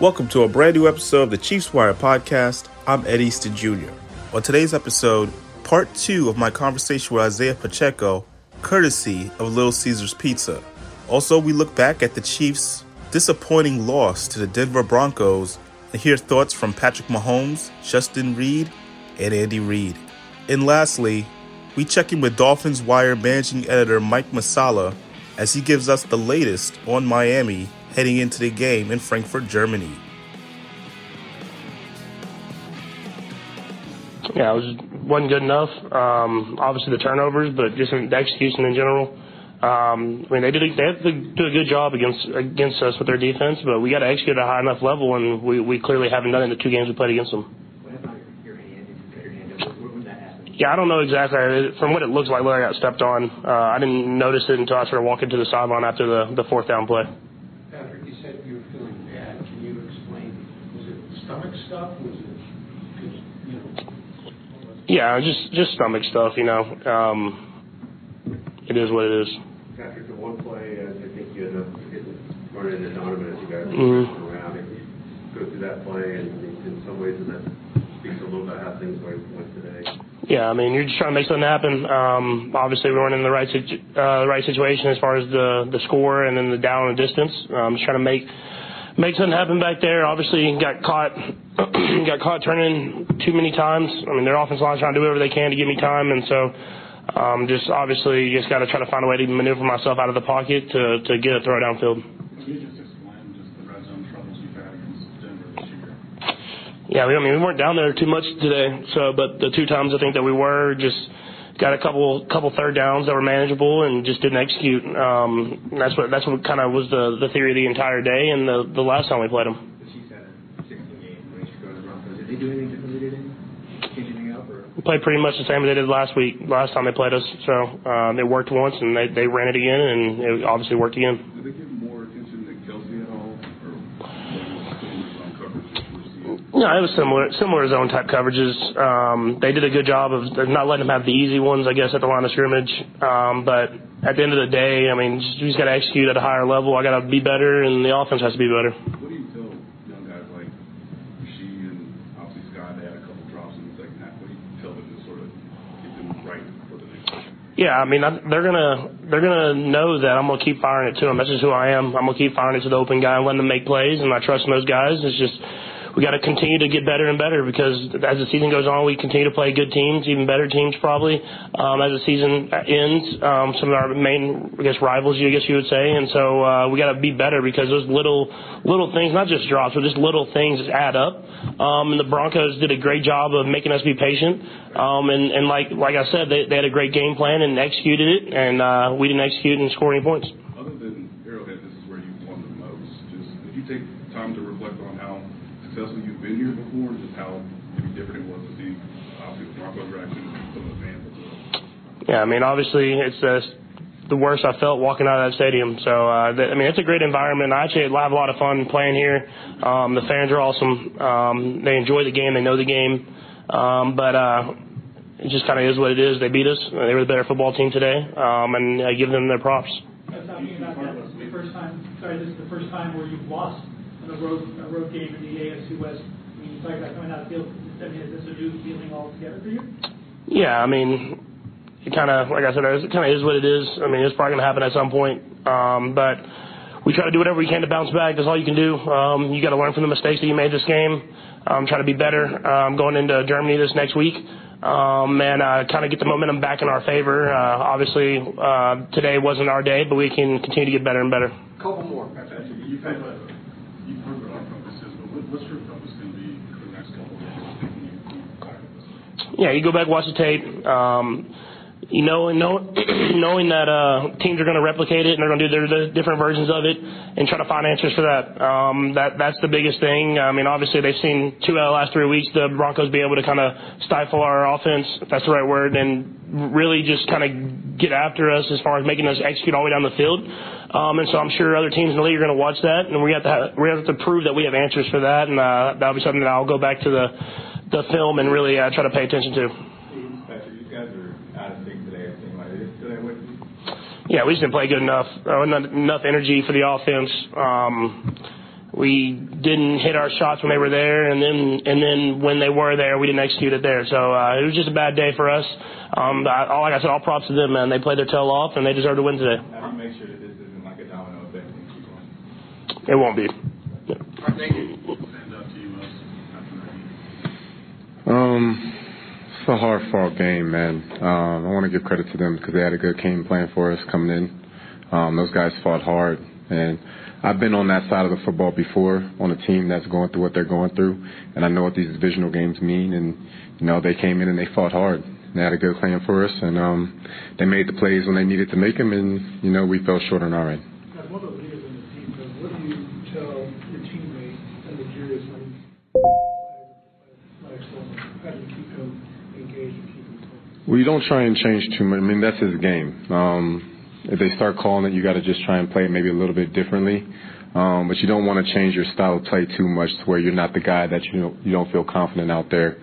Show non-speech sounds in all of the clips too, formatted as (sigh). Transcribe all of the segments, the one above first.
Welcome to a brand new episode of the Chiefs Wire podcast. I'm Ed Easton Jr. On today's episode, part two of my conversation with Isiah Pacheco, courtesy of Little Caesars Pizza. Also, we look back at the Chiefs' disappointing loss to the Denver Broncos and hear thoughts from Patrick Mahomes, Justin Reid, and Andy Reid. And lastly, we check in with Dolphins Wire managing editor Mike Masala as he gives us the latest on Miami heading into the game in Frankfurt, Germany. Yeah, it was wasn't good enough. Um, obviously the turnovers, but just the execution in general. Um, I mean, they did they have to do a good job against against us with their defense, but we got to execute at a high enough level, and we we clearly haven't done it in the two games we played against them. Yeah, I don't know exactly. From what it looks like, I got stepped on. Uh, I didn't notice it until I started walking to the sideline after the the fourth down play. Patrick, you said you were feeling bad. Can you explain? Was it stomach stuff? Was it, 'cause, you know, Yeah, just just stomach stuff, you know. Um, it is what it is. Patrick, the one play, uh, I think you ended up running into Donovan as you guys were Mhm. mm around. If you go through that play, and in some ways, does that speaks a little bit how things went went today? Yeah, I mean, you're just trying to make something happen. Um, obviously, we weren't in the right situ- uh, the right situation as far as the the score and then the down and distance. Um, just trying to make make something happen back there. Obviously, got caught (clears throat) got caught turning too many times. I mean, their offensive line's trying to do whatever they can to give me time, and so um, just obviously just got to try to find a way to maneuver myself out of the pocket to to get a throw downfield. Can you just explain just the red zone troubles you've had against Denver this year? Yeah, we, I mean, we weren't down there too much today. So, but the two times I think that we were, just got a couple couple third downs that were manageable and just didn't execute. Um, that's what that's what kind of was the the theory of the entire day and the the last time we played them. The Chiefs had a 16 game winning streak over the Broncos. Did they do anything differently today? Change anything up or? We played pretty much the same as they did last week, last time they played us. So um, it worked once and they they ran it again and it obviously worked again. Did they give more attention to Kelce at all, or was it similar zone coverage that you were seeing? No, it was similar similar zone type coverages. Um, they did a good job of not letting them have the easy ones, I guess, at the line of scrimmage. Um, but at the end of the day, I mean, you just got to execute at a higher level. I got to be better, and the offense has to be better. What do you tell young guys like Rasheed and obviously Scott? They had a couple drops in the second half. What do you tell them to sort of get them right for the next game? Yeah, I mean, I, they're gonna they're gonna know that I'm gonna keep firing it to them. That's just who I am. I'm gonna keep firing it to the open guy and letting them make plays, and I trust those guys. It's just we got to continue to get better and better because as the season goes on, we continue to play good teams, even better teams probably. Um, as the season ends, um, some of our main, I guess, rivals, I guess you would say, and so uh, we got to be better because those little little things, not just drops, but just little things add up. Um, and the Broncos did a great job of making us be patient. Um, and, and like like I said, they, they had a great game plan and executed it, and uh, we didn't execute and score any points. Other than Arrowhead, this is where you won the most. Just did you take time to reflect on how successful you've been here before, and just how maybe different it was to see obviously the Broncos reaction and some of the fans as well? Yeah, I mean, obviously it's uh, the worst I felt walking out of that stadium. So, uh, th- I mean, it's a great environment. I actually have a lot of fun playing here. Um, the fans are awesome. Um, they enjoy the game. They know the game. Um, but uh, it just kind of is what it is. They beat us. They were the better football team today, um, and I give them their props. Uh, Talking about that, this is the first time, sorry, this is the first time where you've lost in a road, a road game in the AFC West. I mean, you talk about coming out of the field, I mean, is this a new feeling altogether for you? Yeah, I mean, it kind of, like I said, it kind of is what it is. I mean, it's probably going to happen at some point. Um, but we try to do whatever we can to bounce back. That's all you can do. Um, you got to learn from the mistakes that you made this game. Um, try to be better um, going into Germany this next week. Um, and uh, kind of get the momentum back in our favor. Uh, obviously, uh, today wasn't our day, but we can continue to get better and better. Couple more. You've had a, you've heard what our focus is, but what, what's your focus going to be for the next couple of through Yeah, you go back watch the tape. Um, You know, and know, knowing that uh, teams are going to replicate it and they're going to do their, their different versions of it, and try to find answers for that. Um, that that's the biggest thing. I mean, obviously they've seen two out of the last three weeks the Broncos be able to kind of stifle our offense, if that's the right word, and really just kind of get after us as far as making us execute all the way down the field. Um, and so I'm sure other teams in the league are going to watch that, and we have to have, we have to prove that we have answers for that, and uh, that'll be something that I'll go back to the the film and really uh, try to pay attention to. Patrick, you guys are out of sync today. It seemed like it. Today, what? Yeah, we just didn't play good enough. Uh, not enough energy for the offense. Um, we didn't hit our shots when they were there, and then and then when they were there, we didn't execute it there. So uh, it was just a bad day for us. Um, I, all like I said, all props to them, man. They played their tail off, and they deserve to win today. How do you make sure that this isn't like a domino effect and keep going? It won't be. Thank you. Stand up to you, Um, it's a hard fought game, man. Um, I want to give credit to them because they had a good game plan for us coming in. Um, those guys fought hard, and I've been on that side of the football before on a team that's going through what they're going through, and I know what these divisional games mean. And you know, they came in and they fought hard. They had a good plan for us, and um, they made the plays when they needed to make them, and you know, we fell short on our end. You don't try and change too much. I mean, that's his game. Um, if they start calling it, you got to just try and play it maybe a little bit differently. Um, but you don't want to change your style of play too much to where you're not the guy that you don't, you don't feel confident out there.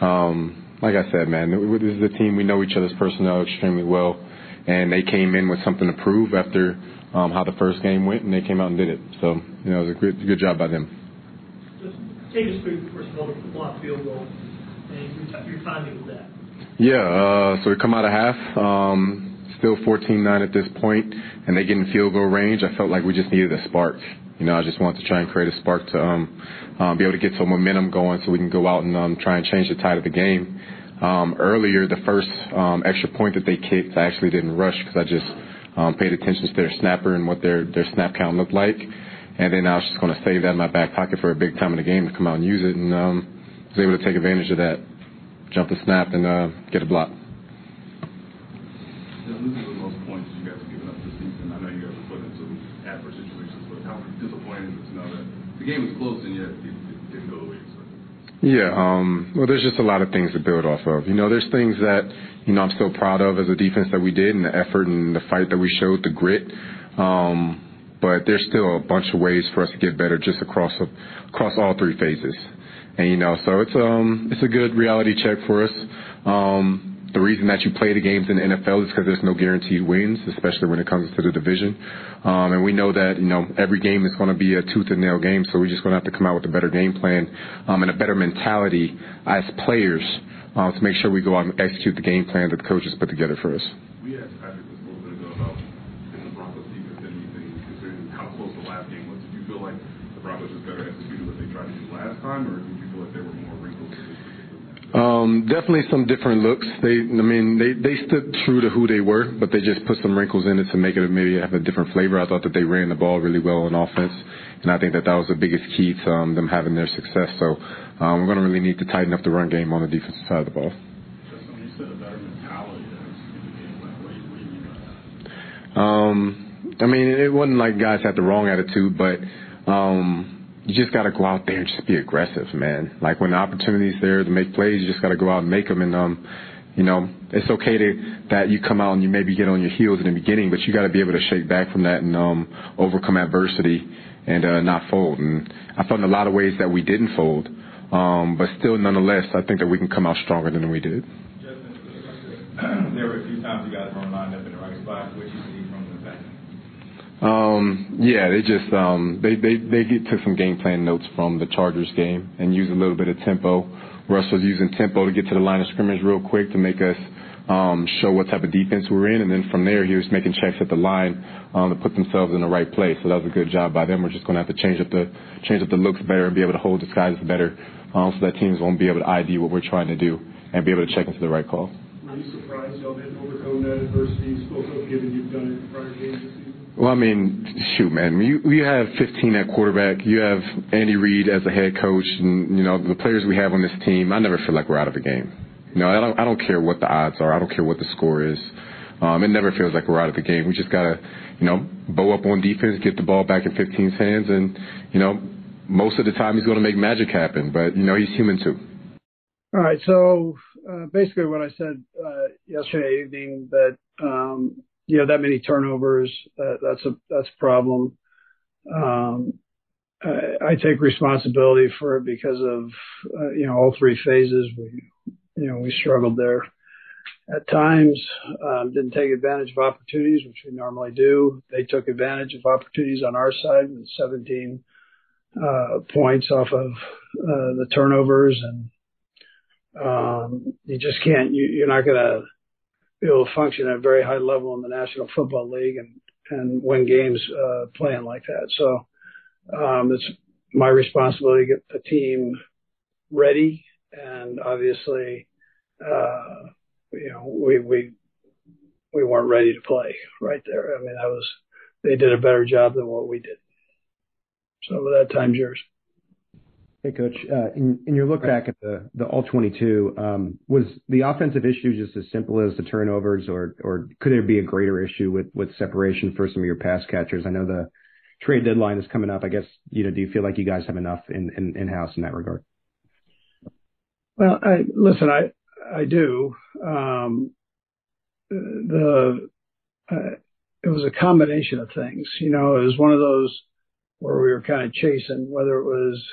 Um, like I said, man, this is a team we know each other's personnel extremely well, and they came in with something to prove after um, how the first game went, and they came out and did it. So you know, it was a good good job by them. Just take us through, first of all, the block field goal and your, your timing with that. Yeah, uh, so we come out of half, um, still 14-9 at this point, and they get in field goal range. I felt like we just needed a spark. You know, I just wanted to try and create a spark to um, um, be able to get some momentum going so we can go out and um, try and change the tide of the game. Um, earlier, the first um, extra point that they kicked, I actually didn't rush because I just paid attention to their snapper and what their, their snap count looked like. And then I was just going to save that in my back pocket for a big time in the game to come out and use it. And was able to take advantage of that, jump the snap, and uh, get a block. This is the most points you guys have given up this season. I know you guys are put into adverse situations, but how disappointing is it to know that the game was close and yet it, it didn't go the way you expected? Yeah, um, well, there's just a lot of things to build off of. You know, there's things that, you know, I'm still proud of as a defense that we did and the effort and the fight that we showed, the grit. Um, but there's still a bunch of ways for us to get better just across across all three phases. And you know, so it's um it's a good reality check for us. Um, the reason that you play the games in the NFL is because there's no guaranteed wins, especially when it comes to the division. Um, and we know that you know every game is going to be a tooth and nail game, so we're just going to have to come out with a better game plan um, and a better mentality as players uh, to make sure we go out and execute the game plan that the coaches put together for us. We asked Patrick a ago about the Broncos defense considering how close the last game was. You feel like the Broncos better executed what they tried to do last time, or did you feel like there were more wrinkles in this particular match? Um, definitely some different looks. They, I mean, they they stood true to who they were, but they just put some wrinkles in it to make it maybe have a different flavor. I thought that they ran the ball really well on offense, and I think that that was the biggest key to um, them having their success. So um, we're going to really need to tighten up the run game on the defensive side of the ball. Um, I mean, it wasn't like guys had the wrong attitude, but um, you just got to go out there and just be aggressive, man. Like when the opportunity's there to make plays, you just got to go out and make them. And um, you know, it's okay to that you come out and you maybe get on your heels in the beginning, but you got to be able to shake back from that and um, overcome adversity and uh, not fold. And I felt in a lot of ways that we didn't fold, um, but still, nonetheless, I think that we can come out stronger than we did. Justin, (clears throat) there were a few times you guys weren't lined up in the right spot. What you see from the back? Um, yeah, they just um, they they they get, took some game plan notes from the Chargers game and used a little bit of tempo. Russ was using tempo to get to the line of scrimmage real quick to make us um, show what type of defense we were in, and then from there he was making checks at the line um, to put themselves in the right place. So that was a good job by them. We're just going to have to change up the change up the looks better and be able to hold disguises better, um, so that teams won't be able to ID what we're trying to do and be able to check into the right call. Were you surprised y'all didn't overcome that adversity you spoke of, given you've done it in prior games? Well, I mean, shoot, man. You you have 15 at quarterback. You have Andy Reid as a head coach, and you know the players we have on this team. I never feel like we're out of a game. You know, I don't I don't care what the odds are. I don't care what the score is. Um, it never feels like we're out of the game. We just gotta, you know, bow up on defense, get the ball back in 15's hands, and you know, most of the time he's going to make magic happen. But you know, he's human too. All right. So uh, basically, what I said uh, yesterday evening that um, you know that many turnovers uh, that's a that's a problem. Um, I, take responsibility for it because of uh, you know all three phases. We you know we struggled there at times. Um, didn't take advantage of opportunities, which we normally do. They took advantage of opportunities on our side with 17 uh, points off of the turnovers, and um, you just can't. You, you're not going to be able to function at a very high level in the National Football League and and win games uh, playing like that. So um, it's my responsibility to get the team ready, and obviously, uh, you know, we we we weren't ready to play right there. I mean, that was they did a better job than what we did. So that time's yours. Hey, Coach. Uh, in, in your look back at the, the all 22, um, was the offensive issue just as simple as the turnovers, or or could there be a greater issue with with separation for some of your pass catchers? I know the trade deadline is coming up. I guess you know, do you feel like you guys have enough in in, in house in that regard? Well, I listen. I I do. Um, the uh, it was a combination of things. You know, it was one of those where we were kind of chasing, whether it was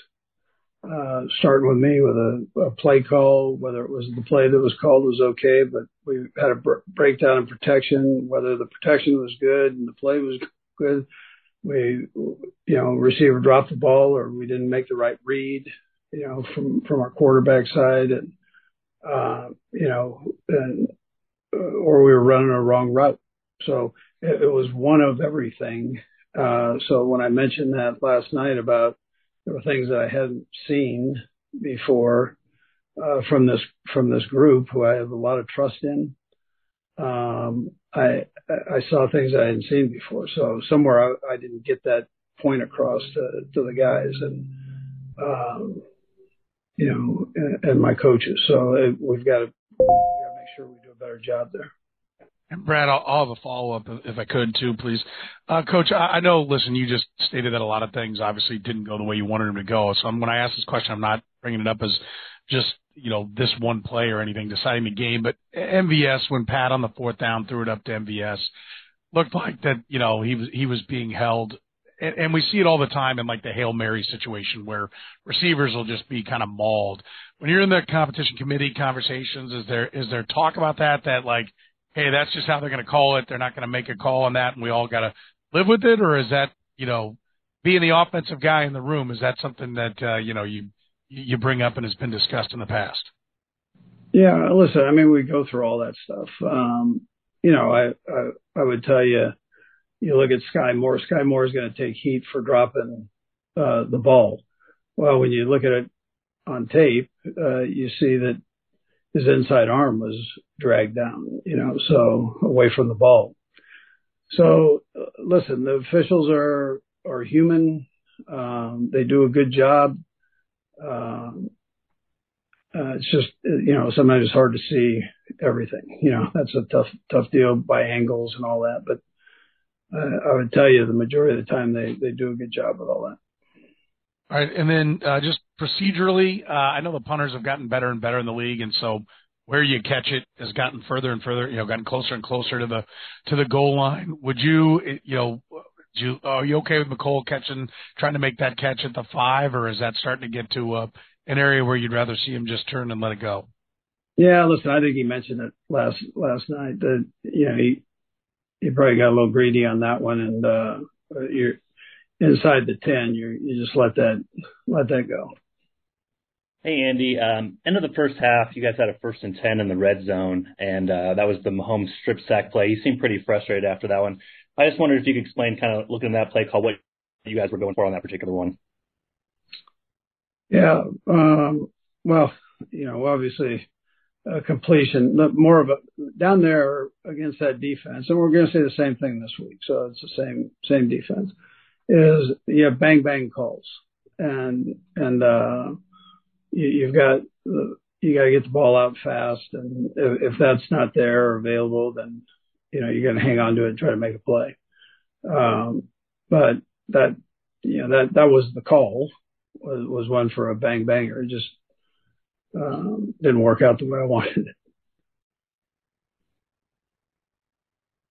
uh, starting with me with a, a play call, whether it was the play that was called was okay, but we had a br- breakdown in protection, whether the protection was good and the play was good. We, you know, receiver dropped the ball or we didn't make the right read, you know, from, from our quarterback side and, uh, you know, and, uh, or we were running a wrong route. So it, it was one of everything. Uh, so when I mentioned that last night about there were things that I hadn't seen before uh, from this from this group who I have a lot of trust in. Um, I I saw things I hadn't seen before, so somewhere I, I didn't get that point across to, to the guys and um, you know and, and my coaches. So it, we've got to make sure we do a better job there. And Brad, I'll, I'll have a follow up if I could too, please. Uh, Coach, I, I know, listen, you just stated that a lot of things obviously didn't go the way you wanted them to go. So when I ask this question, I'm not bringing it up as just, you know, this one play or anything deciding the game, but MVS, when Pat on the fourth down threw it up to MVS, looked like that, you know, he was, he was being held and, and we see it all the time in like the Hail Mary situation where receivers will just be kind of mauled. When you're in the competition committee conversations, is there, is there talk about that, that like, hey, that's just how they're going to call it. They're not going to make a call on that, and we all got to live with it? Or is that, you know, being the offensive guy in the room, is that something that, uh, you know, you, you bring up and has been discussed in the past? Yeah, listen, I mean, we go through all that stuff. Um, you know, I, I, I would tell you, you look at Skyy Moore, Skyy Moore is going to take heat for dropping, uh, the ball. Well, when you look at it on tape, uh, you see that his inside arm was dragged down, you know, so away from the ball. So listen, the officials are are human. Um, they do a good job. Um, uh, it's just you know sometimes it's hard to see everything. You know (laughs) that's a tough tough deal by angles and all that. But uh, I would tell you the majority of the time they they do a good job with all that. All right, and then uh, just procedurally, uh, I know the punters have gotten better and better in the league, and so where you catch it has gotten further and further, you know, gotten closer and closer to the to the goal line. Would you, you know, you, are you okay with Mecole catching, trying to make that catch at the five, or is that starting to get to uh, an area where you'd rather see him just turn and let it go? Yeah, listen, I think he mentioned it last last night that you know he he probably got a little greedy on that one, and uh, you're inside the 10, you you just let that let that go. Hey, Andy. Um, end of the first half, you guys had a first and 10 in the red zone, and uh, that was the Mahomes strip sack play. You seemed pretty frustrated after that one. I just wondered if you could explain, kind of looking at that play call, what you guys were going for on that particular one. Yeah. Um, well, you know, obviously, uh, completion, more of a down there against that defense, and we're going to say the same thing this week. So it's the same same defense is you have bang bang calls. And and uh you, you've got you got to get the ball out fast. And if, if that's not there or available then you know you're going to hang on to it and try to make a play. Um but that you know that that was the call was, was one for a bang banger. It just um didn't work out the way I wanted it.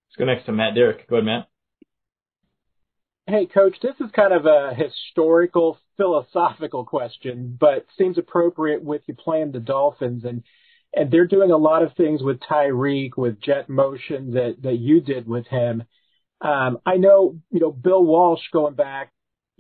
Let's go next to Matt Derrick. Go ahead, Matt. Hey, Coach, this is kind of a historical, philosophical question, but seems appropriate with you playing the Dolphins and and they're doing a lot of things with Tyreek, with jet motion that that you did with him. Um, I know, you know, Bill Walsh going back,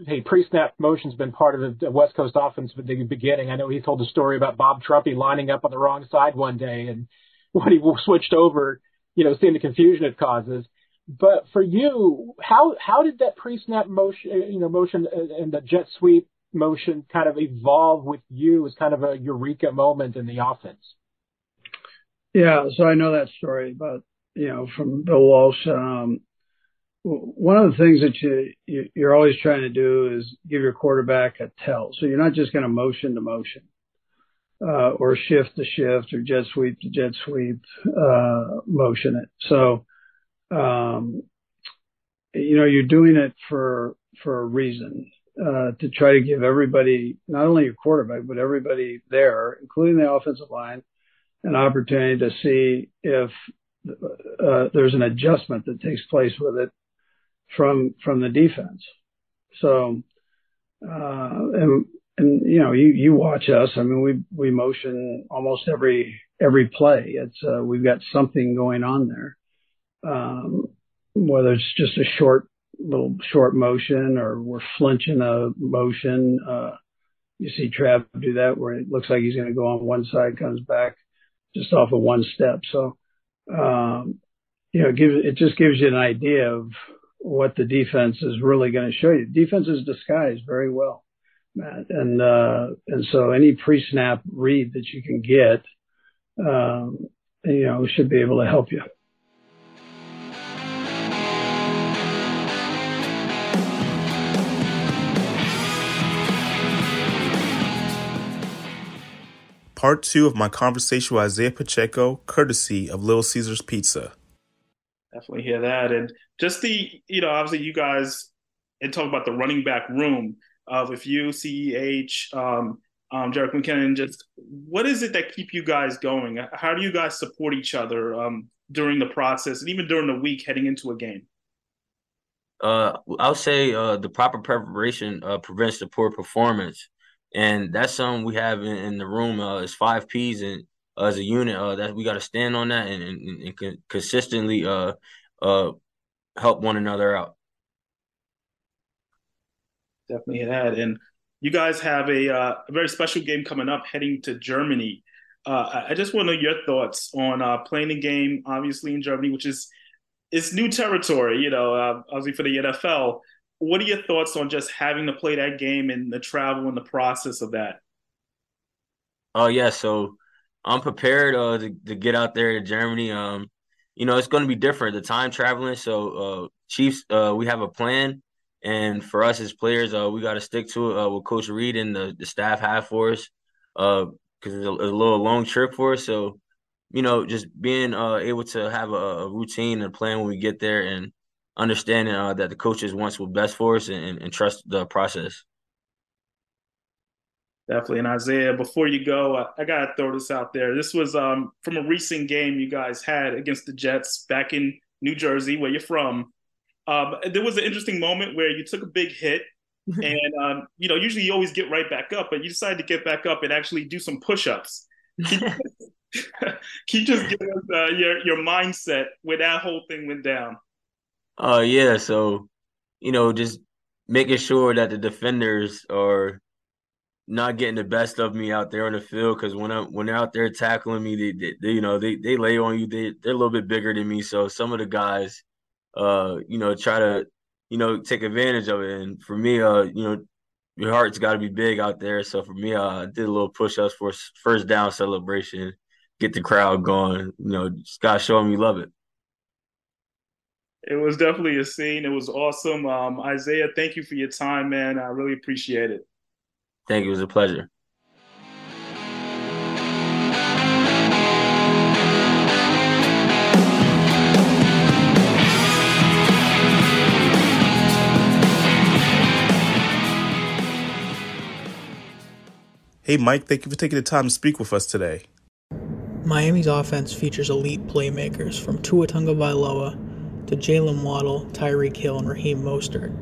hey, pre-snap motion's been part of the West Coast offense from the beginning. I know he told a story about Bob Trumpy lining up on the wrong side one day and (laughs) when he switched over, you know, seeing the confusion it causes. But for you, how how did that pre-snap motion, you know, motion and the jet sweep motion kind of evolve with you as kind of a eureka moment in the offense? Yeah, so I know that story about you know from Bill Walsh. Um, one of the things that you, you you're always trying to do is give your quarterback a tell. So you're not just going to motion to motion. Uh, or shift to shift or jet sweep to jet sweep, uh, motion it. So, um, you know, you're doing it for, for a reason, uh, to try to give everybody, not only your quarterback, but everybody there, including the offensive line, an opportunity to see if, uh, there's an adjustment that takes place with it from, from the defense. So, uh, and, and you know, you you watch us. I mean, we we motion almost every every play. It's uh, we've got something going on there. Um, whether it's just a short little short motion or we're flinching a motion. Uh, you see Trav do that where it looks like he's going to go on one side, comes back just off of one step. So, um, you know, it gives, it just gives you an idea of what the defense is really going to show you. Defense is disguised very well. Matt. And, uh, and so any pre-snap read that you can get, um, you know, should be able to help you. Part two of my conversation with Isiah Pacheco, courtesy of Little Caesars Pizza. Definitely hear that. And just the, you know, obviously you guys and talk about the running back room of if you, CEH, um, um, Jerick McKinnon, just what is it that keep you guys going? How do you guys support each other um, during the process and even during the week heading into a game? Uh, I'll say uh, the proper preparation uh, prevents the poor performance, and that's something we have in, in the room. Uh, is five P's and uh, as a unit uh, that we got to stand on that and, and, and consistently uh, uh, help one another out definitely had. And you guys have a, uh, a very special game coming up, heading to Germany. Uh, I just want to know your thoughts on uh, playing a game, obviously in Germany, which is it's new territory. You know, uh, obviously for the NFL. What are your thoughts on just having to play that game and the travel and the process of that? Oh yeah, so I'm prepared uh, to to get out there to Germany. Um, you know, it's going to be different. The time traveling. So uh, Chiefs, uh, we have a plan and for us as players, uh, we got to stick to it. Uh, Coach Reid and the, the staff have for us, because uh, it's a, a, little long trip for us. So, you know, just being uh, able to have a, a, routine and plan when we get there, and understanding uh, that the coaches wants what's best for us, and, and trust the process. Definitely. And Isiah, before you go, I, I got to throw this out there. This was um, from a recent game you guys had against the Jets back in New Jersey, where you're from. Um, there was an interesting moment where you took a big hit, (laughs) and um, you know usually you always get right back up, but you decided to get back up and actually do some push-ups. Can you, (laughs) (laughs) just give us uh, your your mindset when that whole thing went down? Uh, yeah, so you know just making sure that the defenders are not getting the best of me out there on the field because when I when they're out there tackling me, they, they, they, you know they they lay on you. They they're a little bit bigger than me, so some of the guys uh, you know, try to, you know, take advantage of it. And for me, uh, you know, your heart's got to be big out there. So for me, uh, I did a little push ups for first down celebration, get the crowd going. You know, just gotta show them you love it. It was definitely a scene. It was awesome. Um, Isiah, thank you for your time, man. I really appreciate it. Thank you. It was a pleasure. Hey, Mike, thank you for taking the time to speak with us today. Miami's offense features elite playmakers from Tua Tagovailoa to Jaylen Waddle, Tyreek Hill, and Raheem Mostert.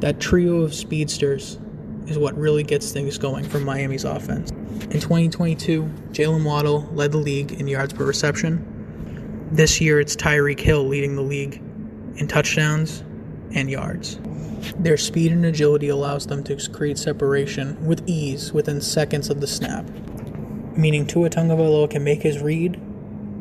That trio of speedsters is what really gets things going for Miami's offense. In 2022, Jaylen Waddle led the league in yards per reception. This year, it's Tyreek Hill leading the league in touchdowns and yards. Their speed and agility allows them to create separation with ease within seconds of the snap, meaning Tua Tagovailoa can make his read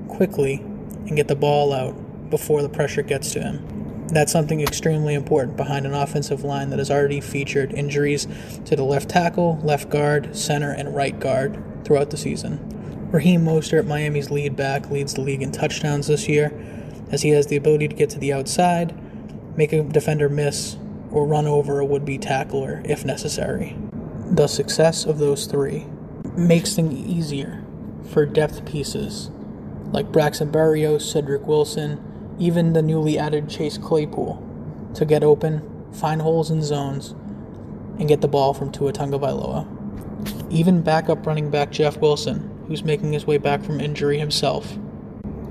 quickly and get the ball out before the pressure gets to him. That's something extremely important behind an offensive line that has already featured injuries to the left tackle, left guard, center, and right guard throughout the season. Raheem Mostert, Miami's lead back, leads the league in touchdowns this year, as he has the ability to get to the outside, make a defender miss, or run over a would be tackler if necessary. The success of those three makes things easier for depth pieces like Braxton Barrios, Cedric Wilson, even the newly added Chase Claypool to get open, find holes in zones, and get the ball from Tua Tagovailoa. Even backup running back Jeff Wilson, who's making his way back from injury himself,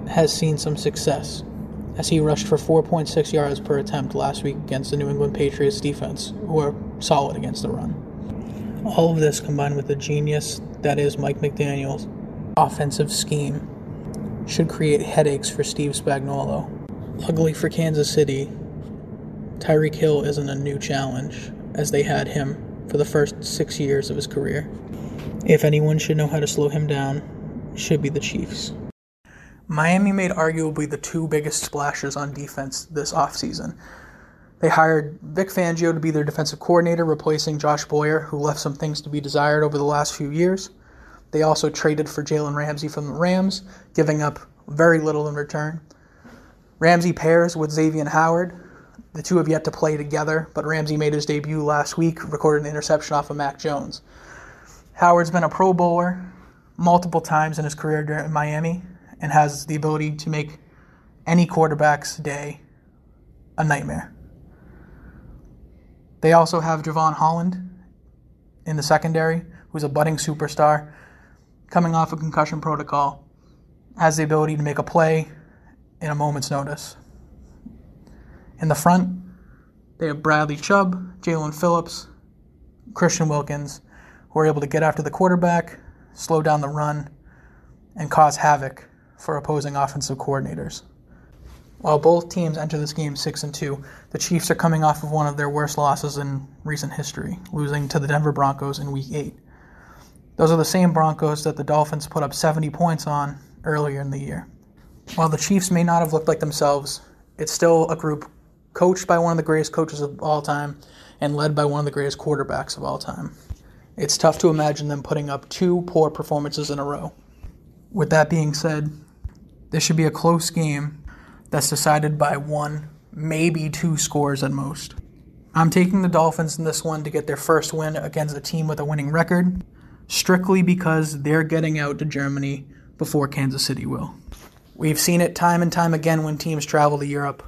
has seen some success as he rushed for 4.6 yards per attempt last week against the New England Patriots defense, who are solid against the run. All of this combined with the genius that is Mike McDaniel's offensive scheme should create headaches for Steve Spagnuolo. Luckily for Kansas City, Tyreek Hill isn't a new challenge, as they had him for the first six years of his career. If anyone should know how to slow him down, it should be the Chiefs. Miami made arguably the two biggest splashes on defense this offseason. They hired Vic Fangio to be their defensive coordinator, replacing Josh Boyer, who left some things to be desired over the last few years. They also traded for Jalen Ramsey from the Rams, giving up very little in return. Ramsey pairs with Xavier Howard. The two have yet to play together, but Ramsey made his debut last week, recorded an interception off of Mac Jones. Howard's been a Pro Bowler multiple times in his career in Miami and has the ability to make any quarterback's day a nightmare. They also have Jevon Holland in the secondary, who's a budding superstar coming off a concussion protocol, has the ability to make a play in a moment's notice. In the front, they have Bradley Chubb, Jaelan Phillips, Christian Wilkins, who are able to get after the quarterback, slow down the run, and cause havoc for opposing offensive coordinators. While both teams enter this game 6 and 2, the Chiefs are coming off of one of their worst losses in recent history, losing to the Denver Broncos in week 8. Those are the same Broncos that the Dolphins put up 70 points on earlier in the year. While the Chiefs may not have looked like themselves, it's still a group coached by one of the greatest coaches of all time and led by one of the greatest quarterbacks of all time. It's tough to imagine them putting up two poor performances in a row. With that being said, this should be a close game that's decided by one, maybe two scores at most. I'm taking the Dolphins in this one to get their first win against a team with a winning record strictly because they're getting out to Germany before Kansas City will. We've seen it time and time again when teams travel to Europe.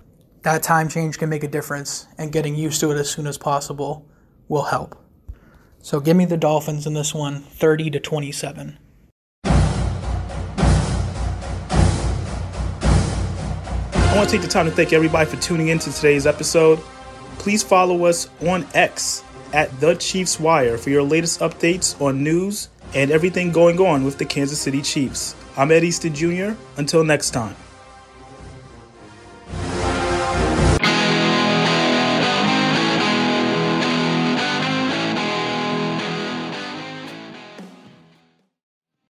That time change can make a difference, and getting used to it as soon as possible will help. So give me the Dolphins in this one, 30 to 27. I want to take the time to thank everybody for tuning in to today's episode. Please follow us on X at The Chiefs Wire for your latest updates on news and everything going on with the Kansas City Chiefs. I'm Ed Easton Jr. Until next time.